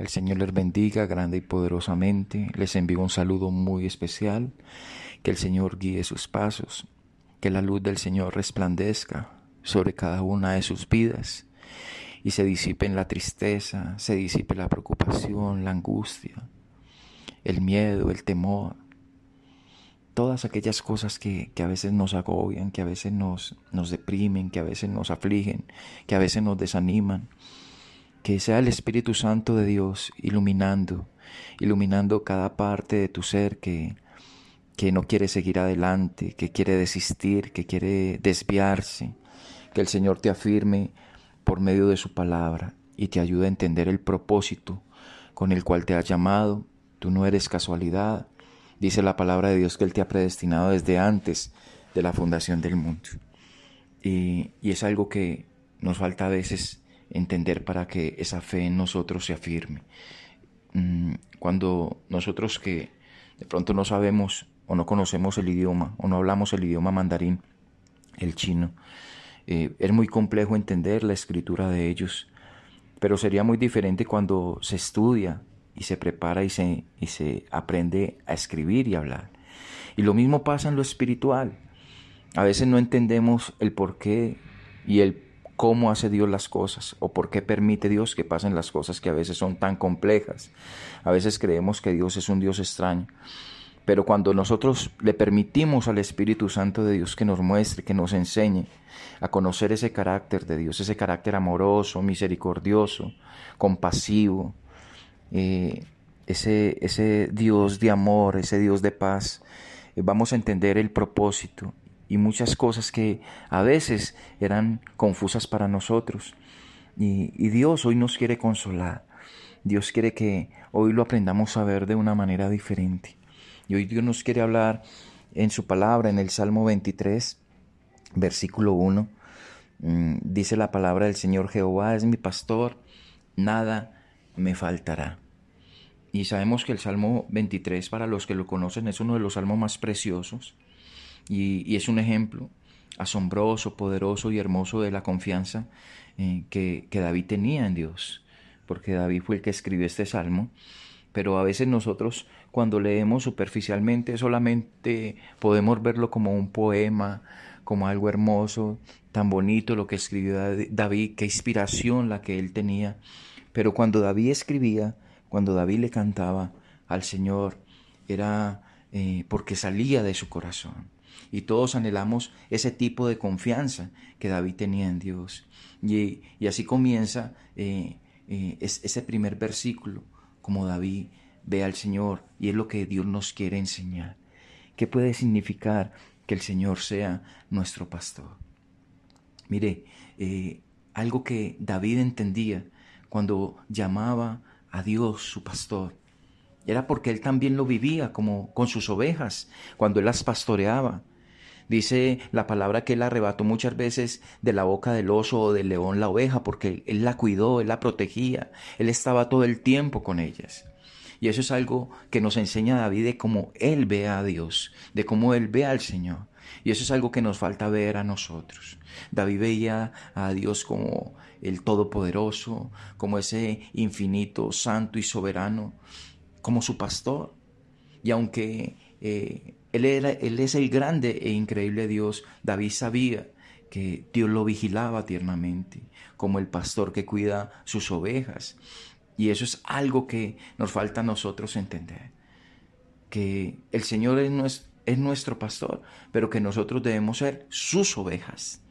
El Señor les bendiga grande y poderosamente. Les envío un saludo muy especial. Que el Señor guíe sus pasos. Que la luz del Señor resplandezca sobre cada una de sus vidas. Y se disipe la tristeza, se disipe la preocupación, la angustia, el miedo, el temor. Todas aquellas cosas que, que a veces nos agobian, que a veces nos, nos deprimen, que a veces nos afligen, que a veces nos desaniman que sea el Espíritu Santo de Dios iluminando, iluminando cada parte de tu ser que, que no quiere seguir adelante, que quiere desistir, que quiere desviarse, que el Señor te afirme por medio de su palabra y te ayude a entender el propósito con el cual te ha llamado. Tú no eres casualidad. Dice la palabra de Dios que Él te ha predestinado desde antes de la fundación del mundo. Y, y es algo que nos falta a veces entender para que esa fe en nosotros se afirme. Mm, cuando nosotros que de pronto no sabemos o no conocemos el idioma o no hablamos el idioma mandarín, el chino, eh, es muy complejo entender la escritura de ellos, pero sería muy diferente cuando se estudia y se prepara y se, y se aprende a escribir y hablar. Y lo mismo pasa en lo espiritual. A veces no entendemos el porqué y el cómo hace Dios las cosas o por qué permite Dios que pasen las cosas que a veces son tan complejas. A veces creemos que Dios es un Dios extraño. Pero cuando nosotros le permitimos al Espíritu Santo de Dios que nos muestre, que nos enseñe a conocer ese carácter de Dios, ese carácter amoroso, misericordioso, compasivo, eh, ese, ese Dios de amor, ese Dios de paz, eh, vamos a entender el propósito y muchas cosas que a veces eran confusas para nosotros. Y, Dios hoy nos quiere consolar. Dios quiere que hoy lo aprendamos a ver de una manera diferente. Y hoy Dios nos quiere hablar en su palabra, en el Salmo 23, versículo 1. Mm, dice la palabra del Señor Jehová es mi pastor, nada me faltará. Y sabemos que el Salmo 23, para los que lo conocen, es uno de los salmos más preciosos y, es un ejemplo asombroso, poderoso y hermoso de la confianza eh, que, David tenía en Dios, porque David fue el que escribió este salmo, pero a veces nosotros cuando leemos superficialmente solamente podemos verlo como un poema, como algo hermoso, tan bonito lo que escribió David, qué inspiración la que él tenía. Pero cuando David escribía, cuando David le cantaba al Señor, era eh, porque salía de su corazón. Y todos anhelamos ese tipo de confianza que David tenía en Dios. Y, así comienza eh, eh, ese primer versículo, como David ve al Señor, y es lo que Dios nos quiere enseñar. ¿Qué puede significar que el Señor sea nuestro pastor? Mire, eh, algo que David entendía cuando llamaba a Dios su pastor, era porque él también lo vivía como con sus ovejas, cuando él las pastoreaba. Dice la palabra que él arrebató muchas veces de la boca del oso o del león la oveja porque él la cuidó, él la protegía, él estaba todo el tiempo con ellas. Y eso es algo que nos enseña David de cómo él ve a Dios, de cómo él ve al Señor. Y eso es algo que nos falta ver a nosotros. David veía a Dios como el Todopoderoso, como ese infinito, santo y soberano, como su pastor. Y aunque eh, él, era, él es el grande e increíble Dios. David sabía que Dios lo vigilaba tiernamente, como el pastor que cuida sus ovejas. Y eso es algo que nos falta a nosotros entender. Que el Señor es, es nuestro pastor, pero que nosotros debemos ser sus ovejas.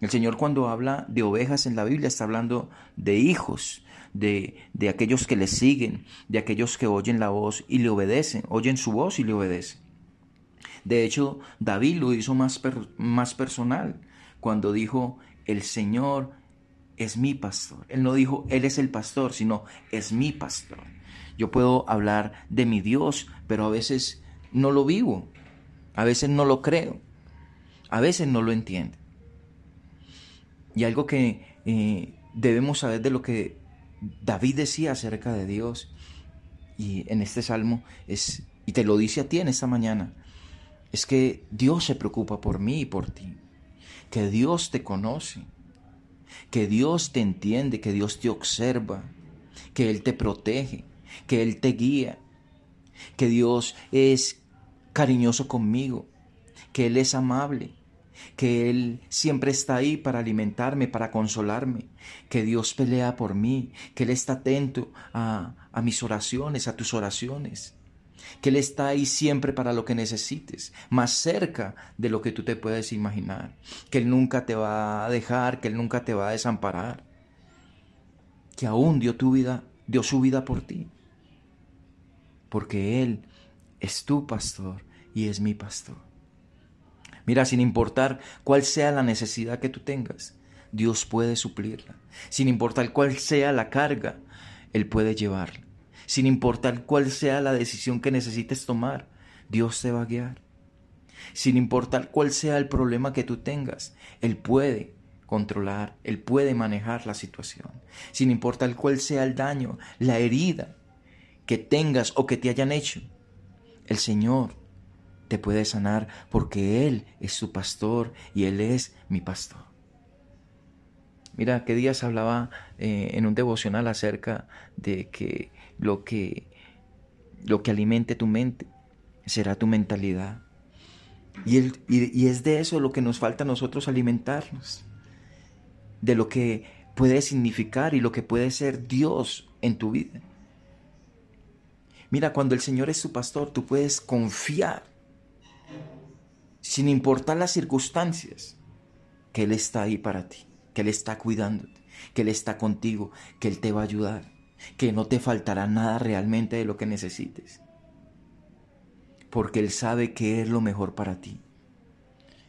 El Señor cuando habla de ovejas en la Biblia está hablando de hijos, de, de, aquellos que le siguen, de aquellos que oyen la voz y le obedecen, oyen su voz y le obedecen. De hecho, David lo hizo más, más personal cuando dijo, el Señor es mi pastor. Él no dijo, Él es el pastor, sino es mi pastor. Yo puedo hablar de mi Dios, pero a veces no lo vivo, a veces no lo creo, a veces no lo entiendo. Y algo que eh, debemos saber de lo que David decía acerca de Dios, y en este salmo es, y te lo dice a ti en esta mañana, es que Dios se preocupa por mí y por ti, que Dios te conoce, que Dios te entiende, que Dios te observa, que Él te protege, que Él te guía, que Dios es cariñoso conmigo, que Él es amable, que Él siempre está ahí para alimentarme, para consolarme, que Dios pelea por mí, que Él está atento a, mis oraciones, a tus oraciones, que Él está ahí siempre para lo que necesites, más cerca de lo que tú te puedes imaginar, que Él nunca te va a dejar, que Él nunca te va a desamparar, que aún dio tu vida, dio su vida por ti, porque Él es tu pastor y es mi pastor. Mira, sin importar cuál sea la necesidad que tú tengas, Dios puede suplirla. Sin importar cuál sea la carga, Él puede llevarla. Sin importar cuál sea la decisión que necesites tomar, Dios te va a guiar. Sin importar cuál sea el problema que tú tengas, Él puede controlar, Él puede manejar la situación. Sin importar cuál sea el daño, la herida que tengas o que te hayan hecho, el Señor te puede sanar porque Él es tu pastor y Él es mi pastor. Mira, qué días hablaba eh, en un devocional acerca de que lo que lo que alimente tu mente será tu mentalidad. Y, y es de eso lo que nos falta a nosotros alimentarnos. De lo que puede significar y lo que puede ser Dios en tu vida. Mira, cuando el Señor es tu pastor, tú puedes confiar sin importar las circunstancias, que Él está ahí para ti, que Él está cuidándote, que Él está contigo, que Él te va a ayudar, que no te faltará nada realmente de lo que necesites, porque Él sabe que es lo mejor para ti.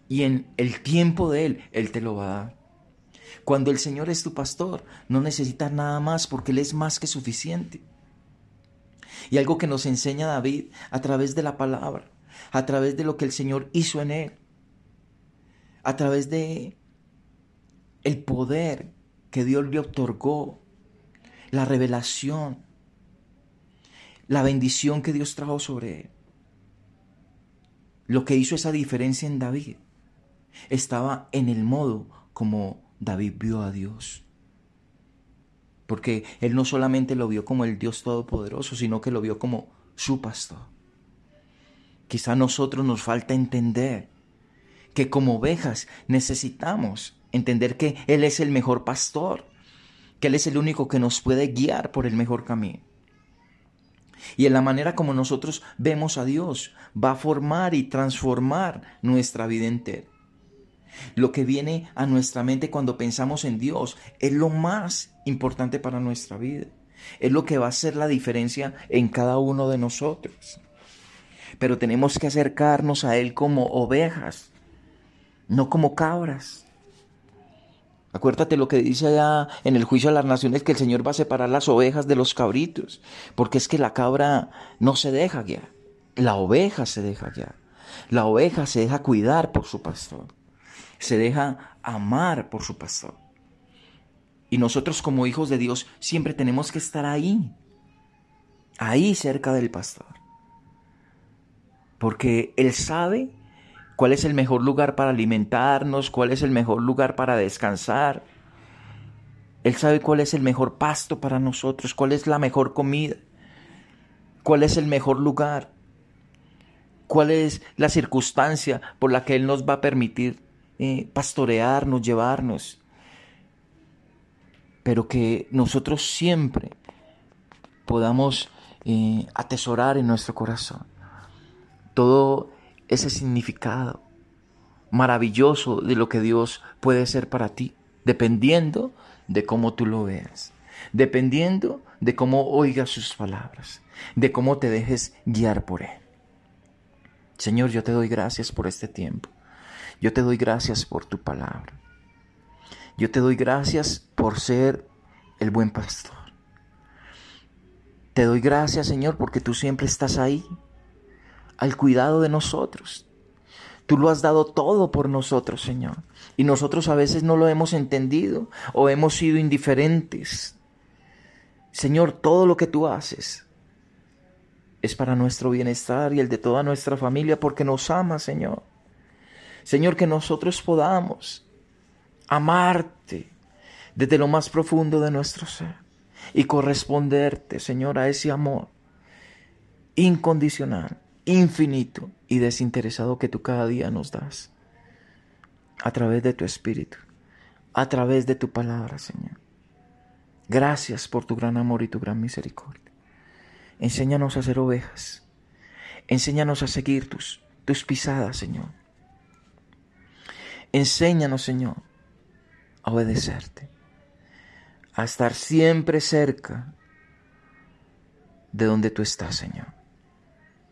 Y en el tiempo de Él, Él te lo va a dar. Cuando el Señor es tu pastor, no necesitas nada más porque Él es más que suficiente. Y algo que nos enseña David a través de la palabra a través de lo que el Señor hizo en él, a través de el poder que Dios le otorgó, la revelación, la bendición que Dios trajo sobre él. Lo que hizo esa diferencia en David estaba en el modo como David vio a Dios. Porque él no solamente lo vio como el Dios Todopoderoso, sino que lo vio como su pastor. Quizá a nosotros nos falta entender que como ovejas necesitamos entender que Él es el mejor pastor, que Él es el único que nos puede guiar por el mejor camino. Y en la manera como nosotros vemos a Dios va a formar y transformar nuestra vida entera. Lo que viene a nuestra mente cuando pensamos en Dios es lo más importante para nuestra vida. Es lo que va a hacer la diferencia en cada uno de nosotros pero tenemos que acercarnos a Él como ovejas, no como cabras. Acuérdate lo que dice allá en el juicio de las naciones, que el Señor va a separar las ovejas de los cabritos, porque es que la cabra no se deja guiar, la oveja se deja guiar, la oveja se deja cuidar por su pastor, se deja amar por su pastor. Y nosotros como hijos de Dios siempre tenemos que estar ahí, ahí cerca del pastor porque Él sabe cuál es el mejor lugar para alimentarnos, cuál es el mejor lugar para descansar. Él sabe cuál es el mejor pasto para nosotros, cuál es la mejor comida, cuál es el mejor lugar, cuál es la circunstancia por la que Él nos va a permitir eh, pastorearnos, llevarnos. Pero que nosotros siempre podamos eh, atesorar en nuestro corazón todo ese significado maravilloso de lo que Dios puede ser para ti, dependiendo de cómo tú lo veas, dependiendo de cómo oigas sus palabras, de cómo te dejes guiar por Él. Señor, yo te doy gracias por este tiempo. Yo te doy gracias por tu palabra. Yo te doy gracias por ser el buen pastor. Te doy gracias, Señor, porque tú siempre estás ahí al cuidado de nosotros. Tú lo has dado todo por nosotros, Señor. Y nosotros a veces no lo hemos entendido o hemos sido indiferentes. Señor, todo lo que tú haces es para nuestro bienestar y el de toda nuestra familia porque nos ama, Señor. Señor, que nosotros podamos amarte desde lo más profundo de nuestro ser. y corresponderte, Señor, a ese amor incondicional, infinito y desinteresado que tú cada día nos das a través de tu Espíritu, a través de tu palabra, Señor. Gracias por tu gran amor y tu gran misericordia. Enséñanos a ser ovejas. Enséñanos a seguir tus, tus pisadas, Señor. Enséñanos, Señor, a obedecerte, a estar siempre cerca de donde tú estás, Señor.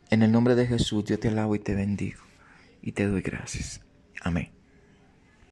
En el nombre de Jesús yo te alabo y te bendigo y te doy gracias. Amén.